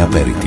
Caffè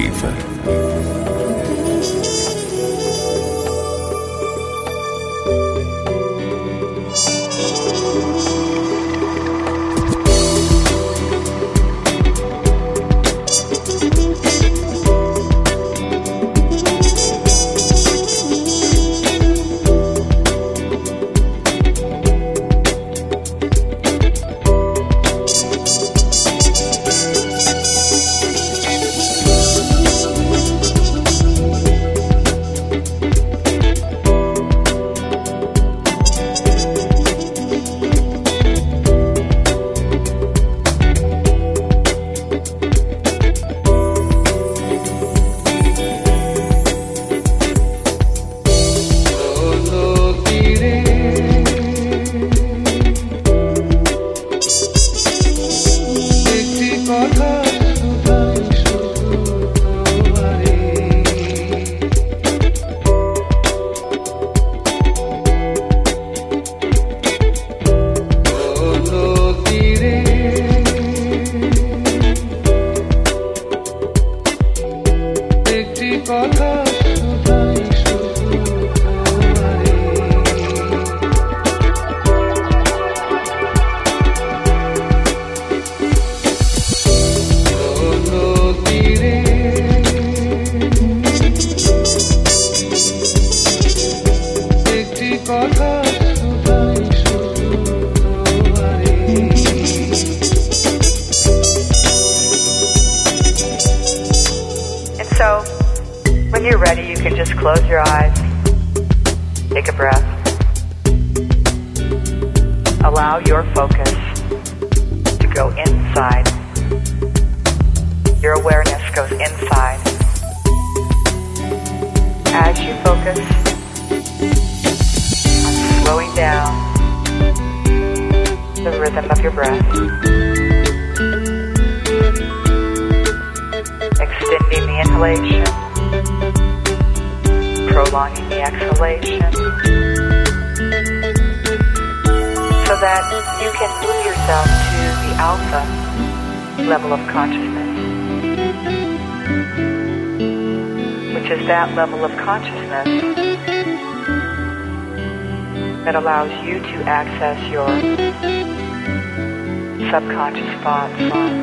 subconscious thoughts.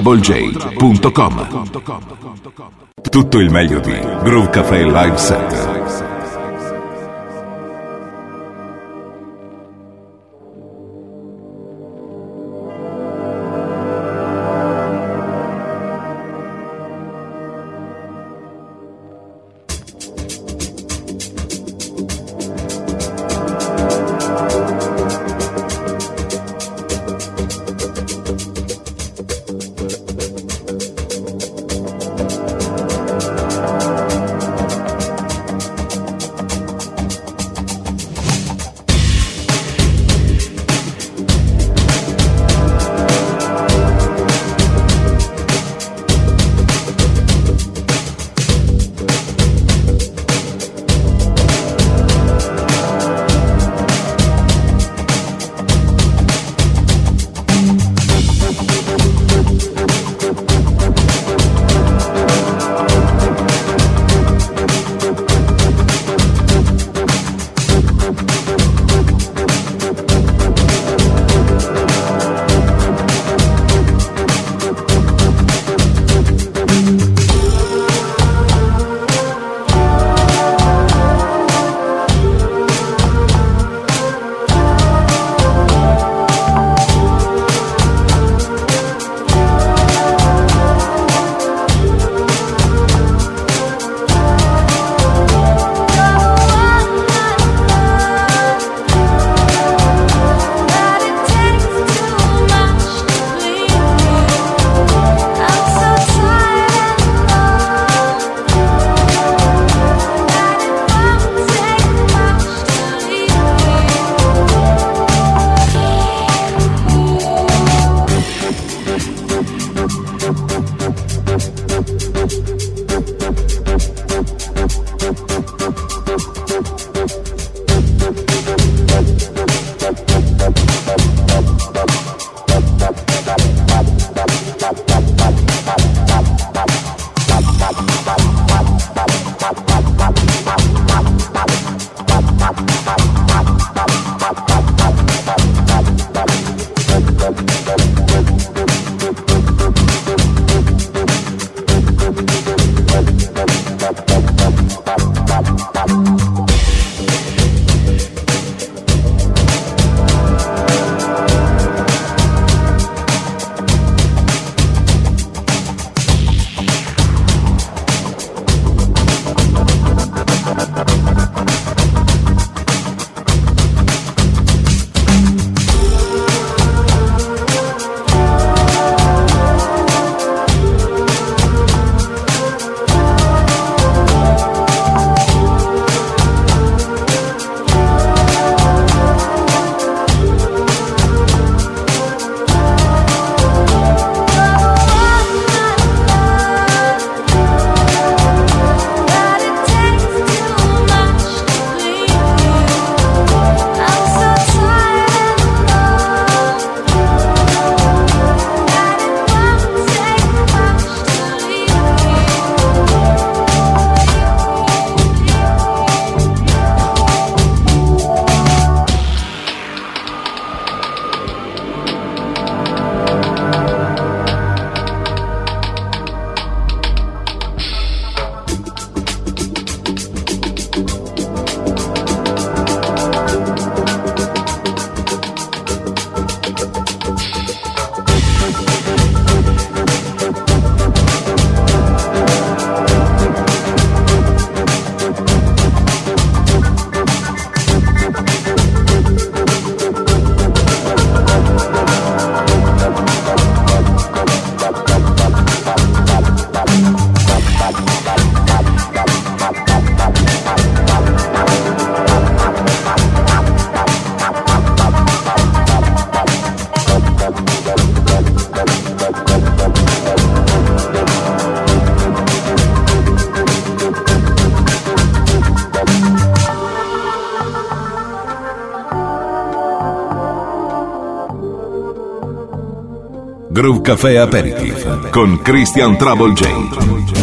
www.troublej.com Tutto il meglio di Groove Cafe Live Set. Café Aperitif con Christian Trouble J.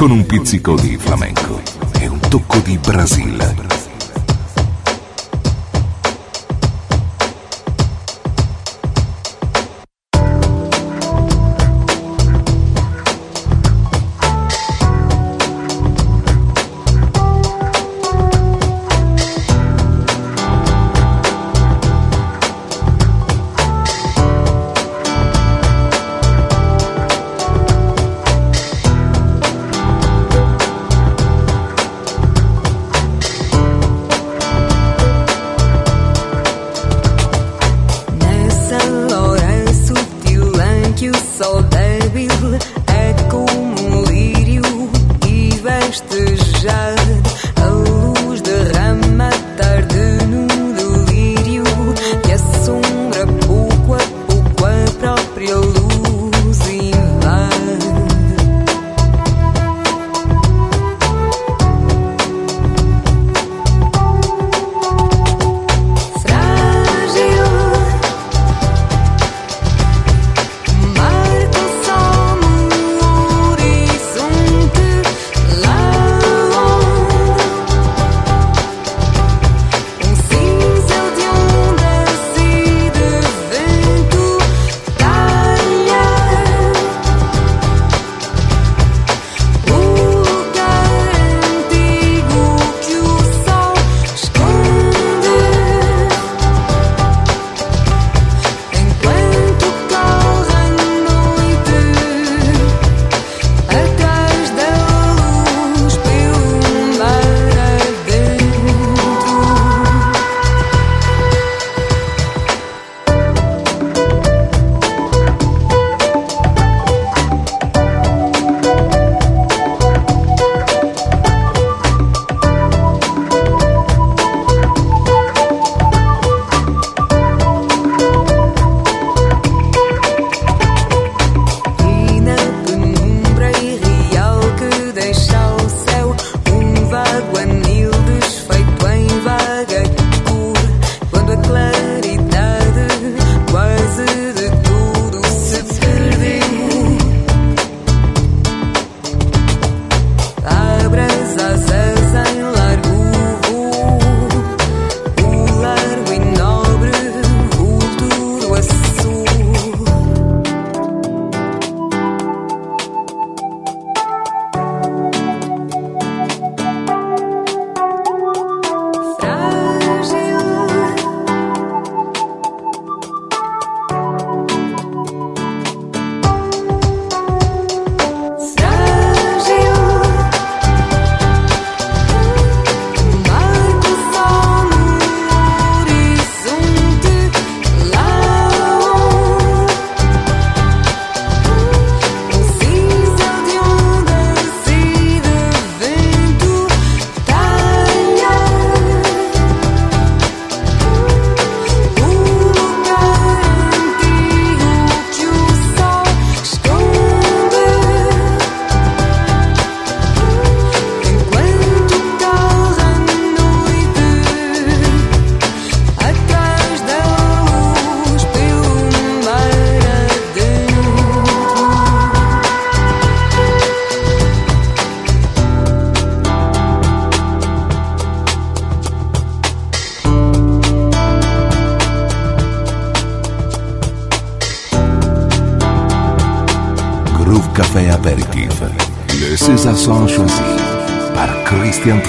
con un pizzico di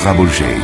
Rabugento.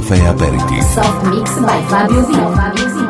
Caffè Aperiti. Soft Mix by Fabio Vino.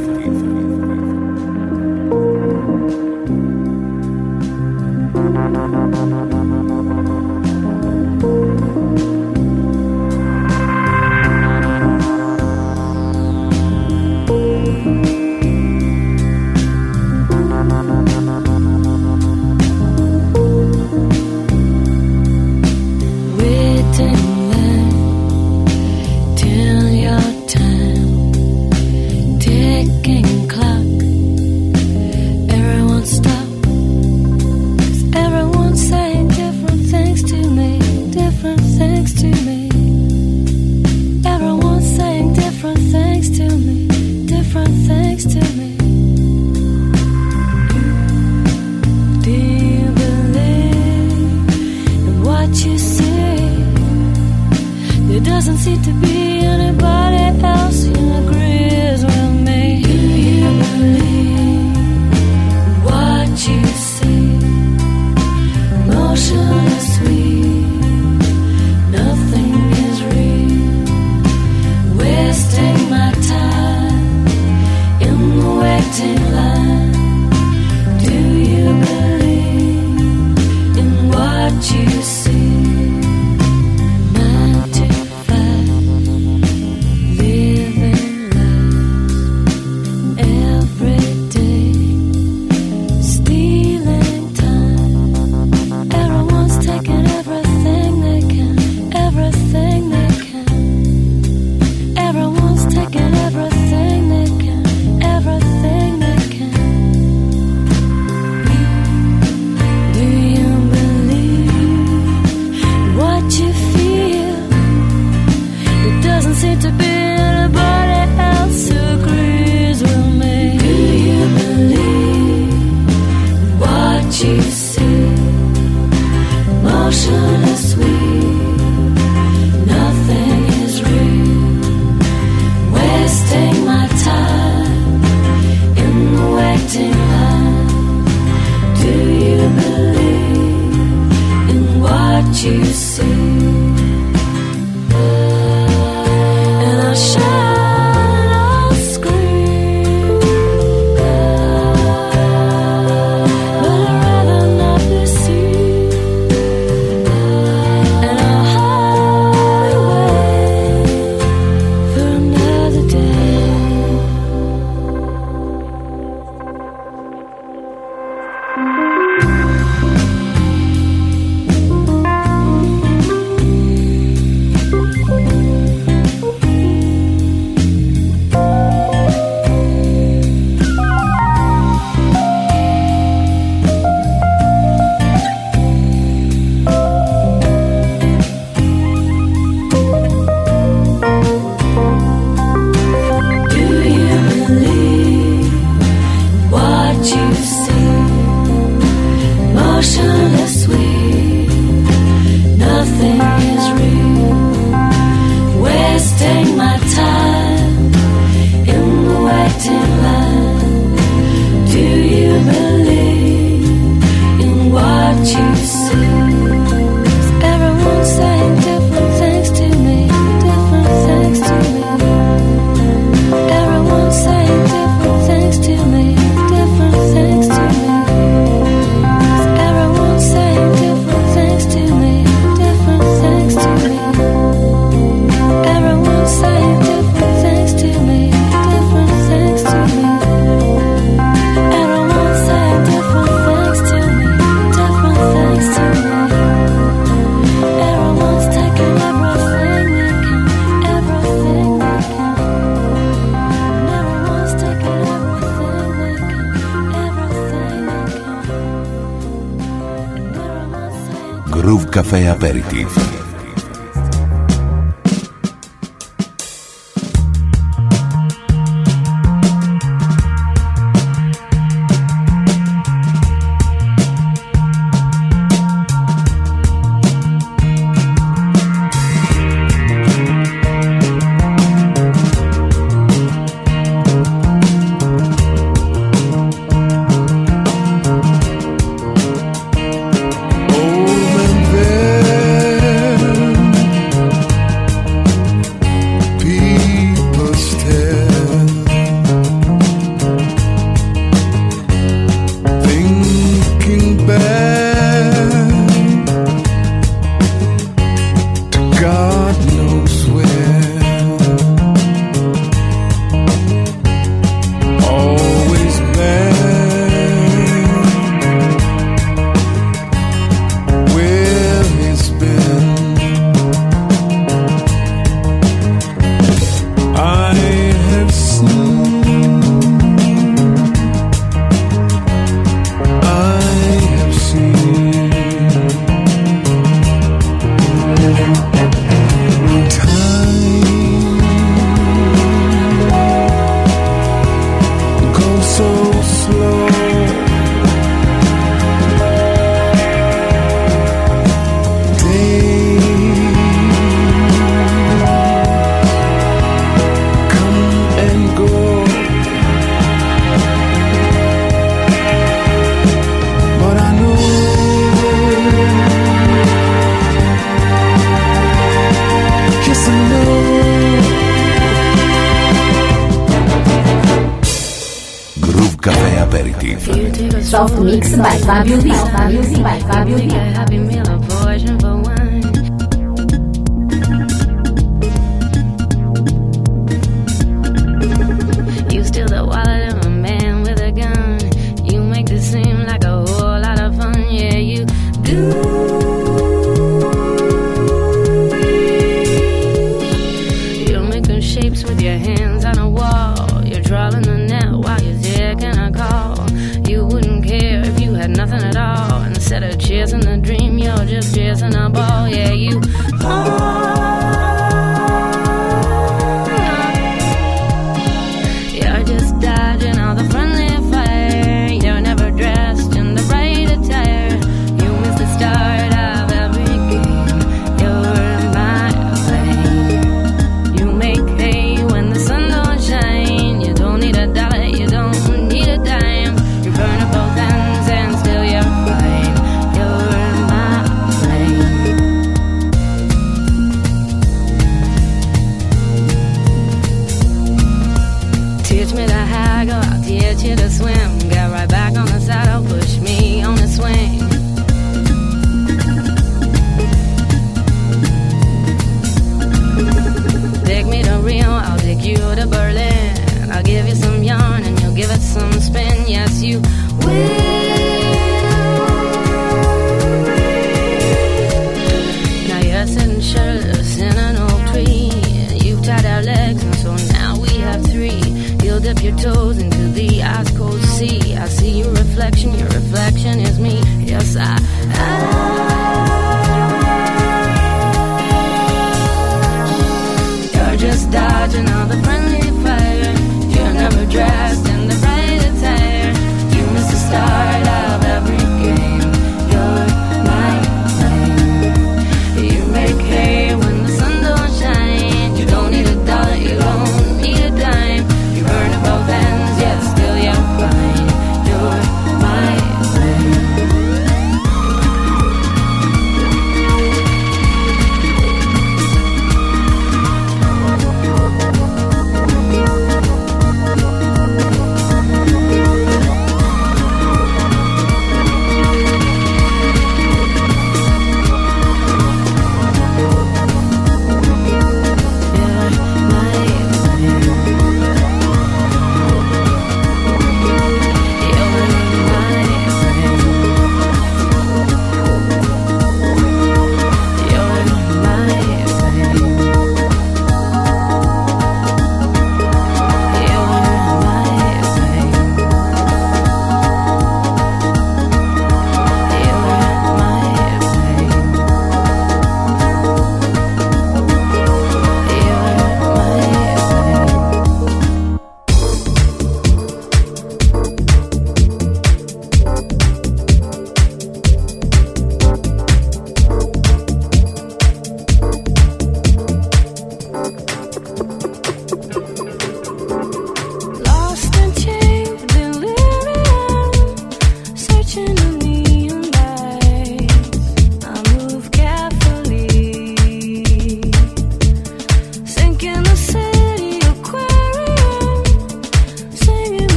Fabio Di, Fabio Di, Fabio Di.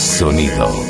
sonido.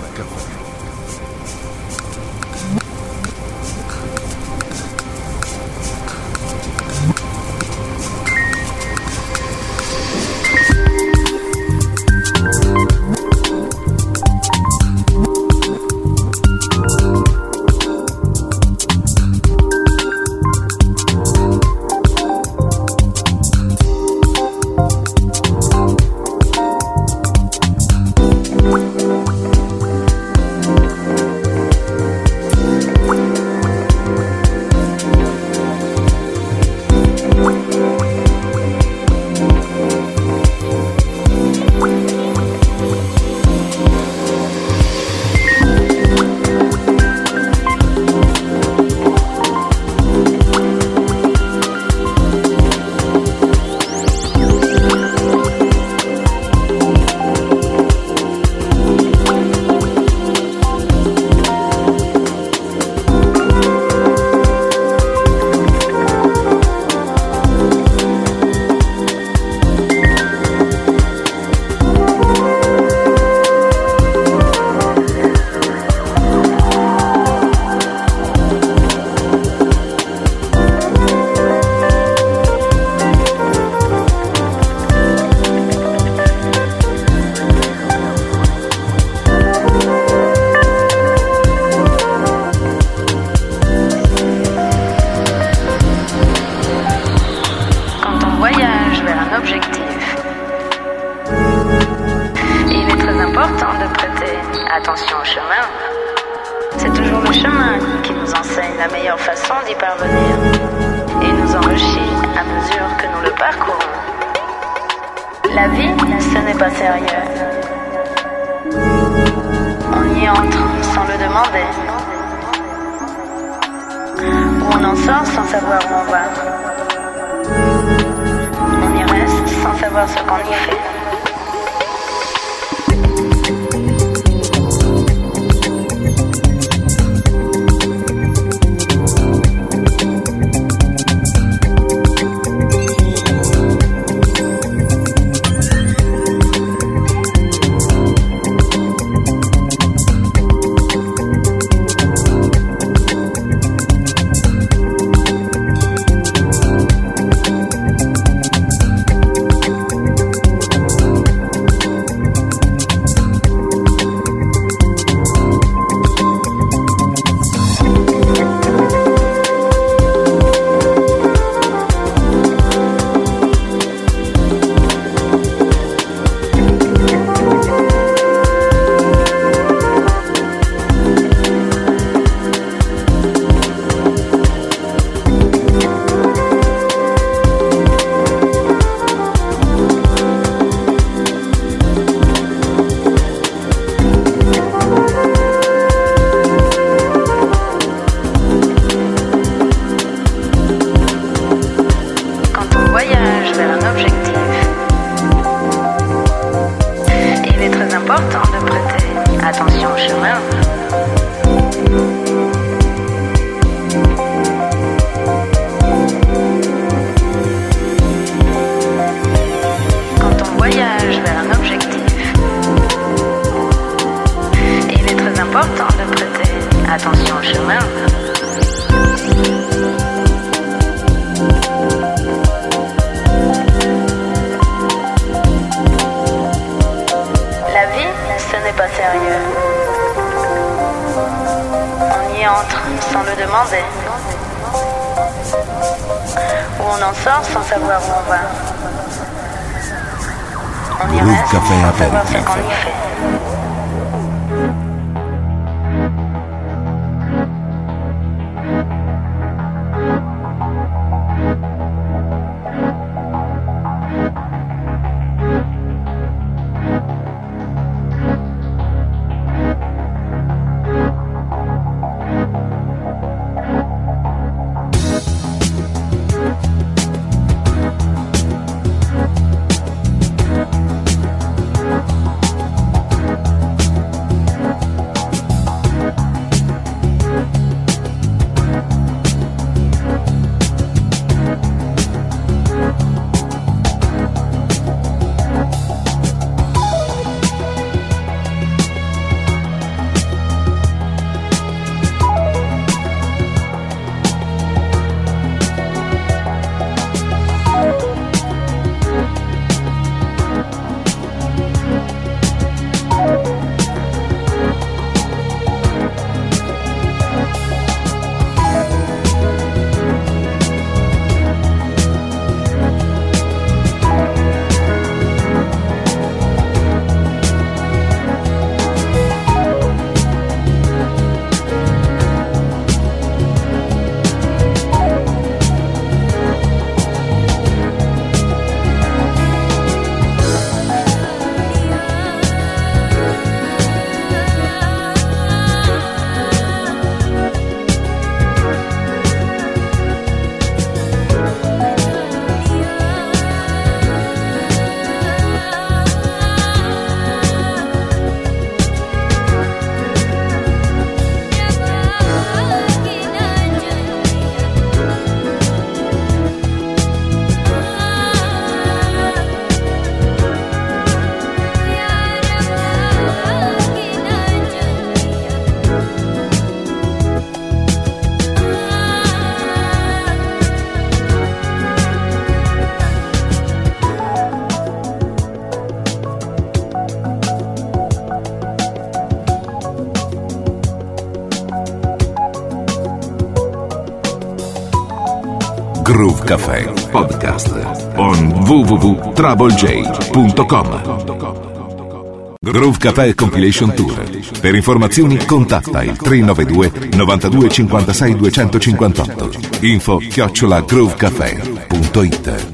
Café podcast on www.troublej.com. Groove Café Compilation Tour. Per informazioni contatta il 392 92 56 258. Info chiocciola groovecafé.it.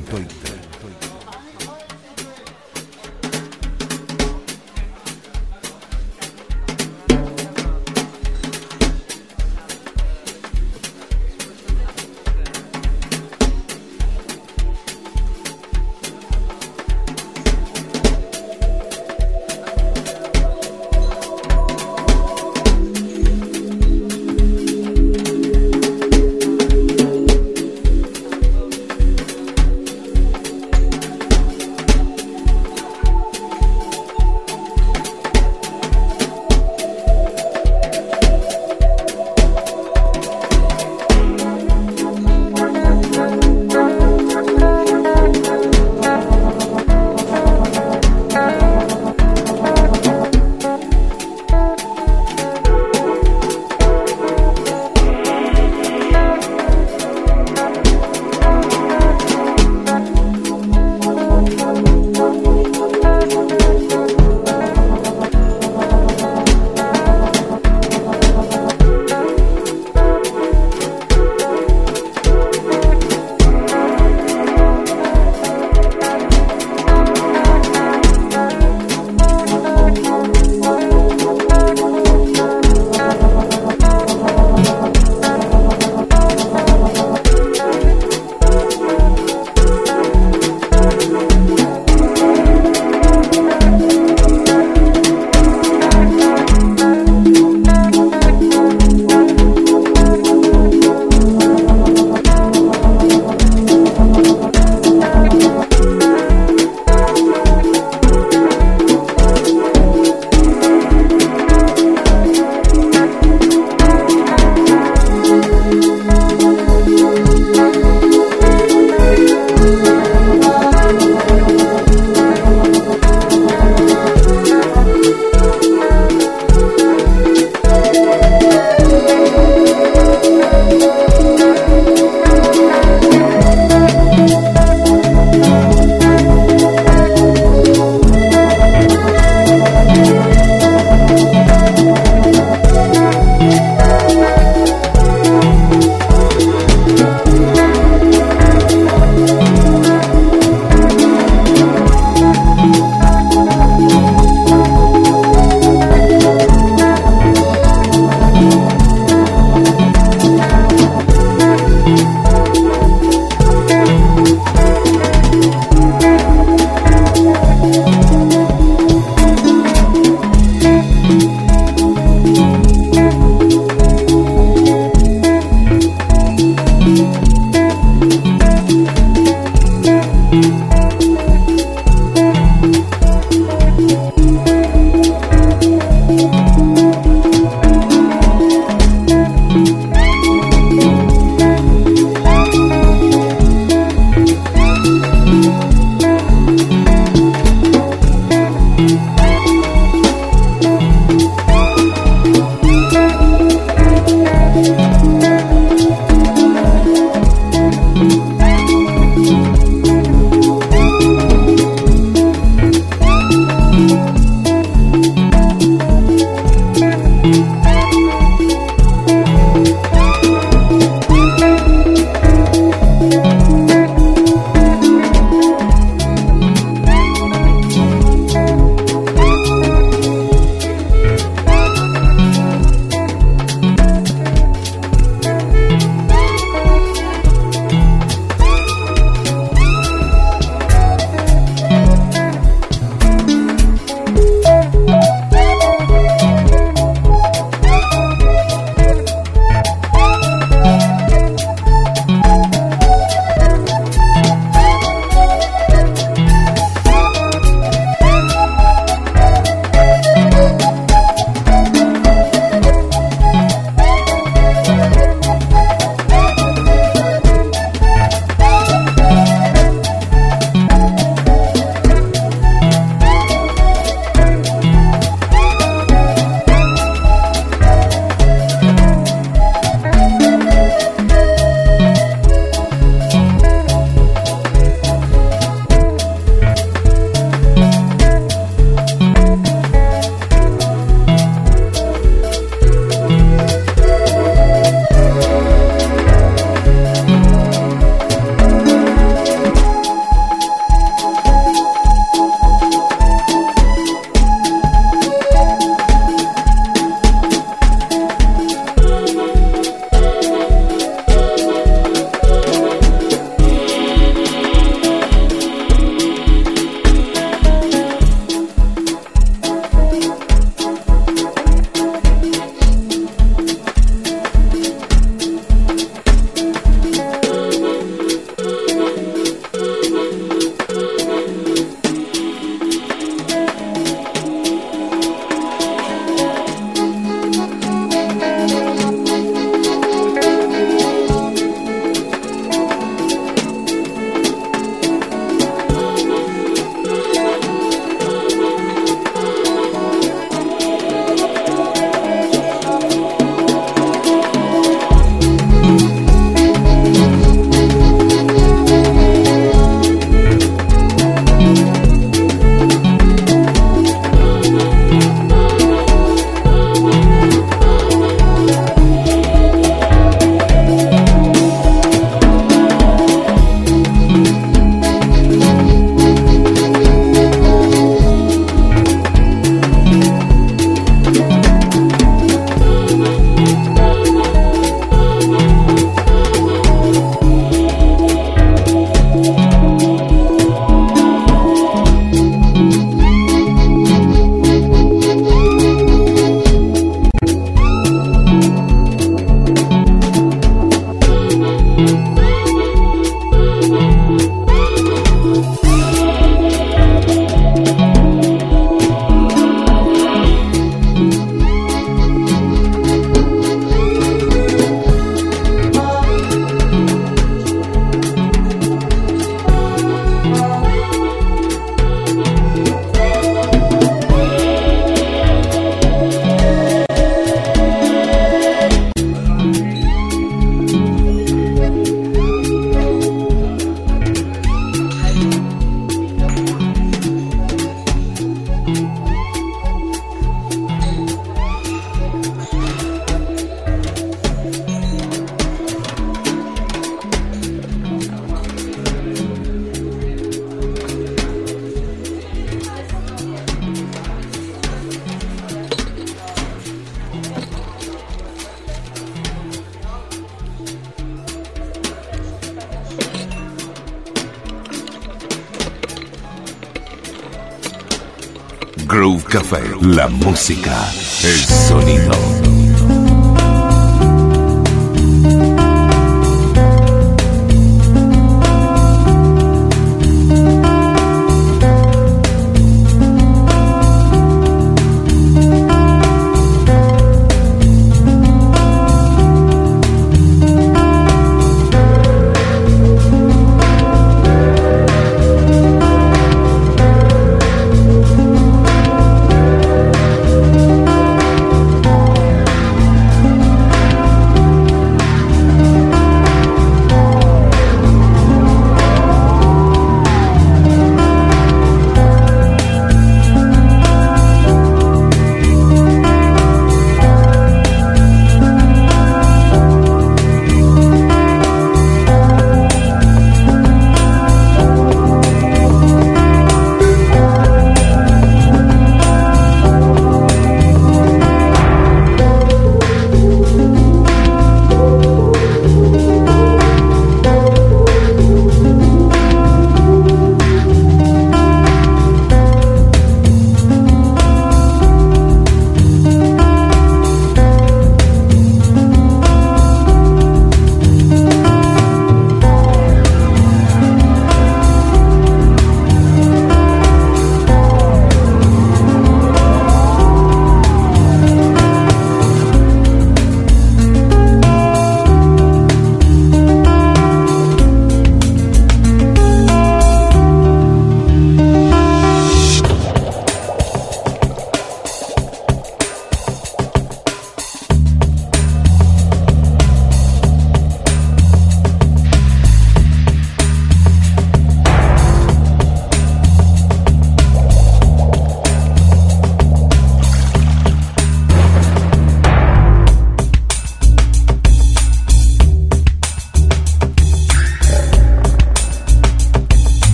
Groove Café, la música, el sonido.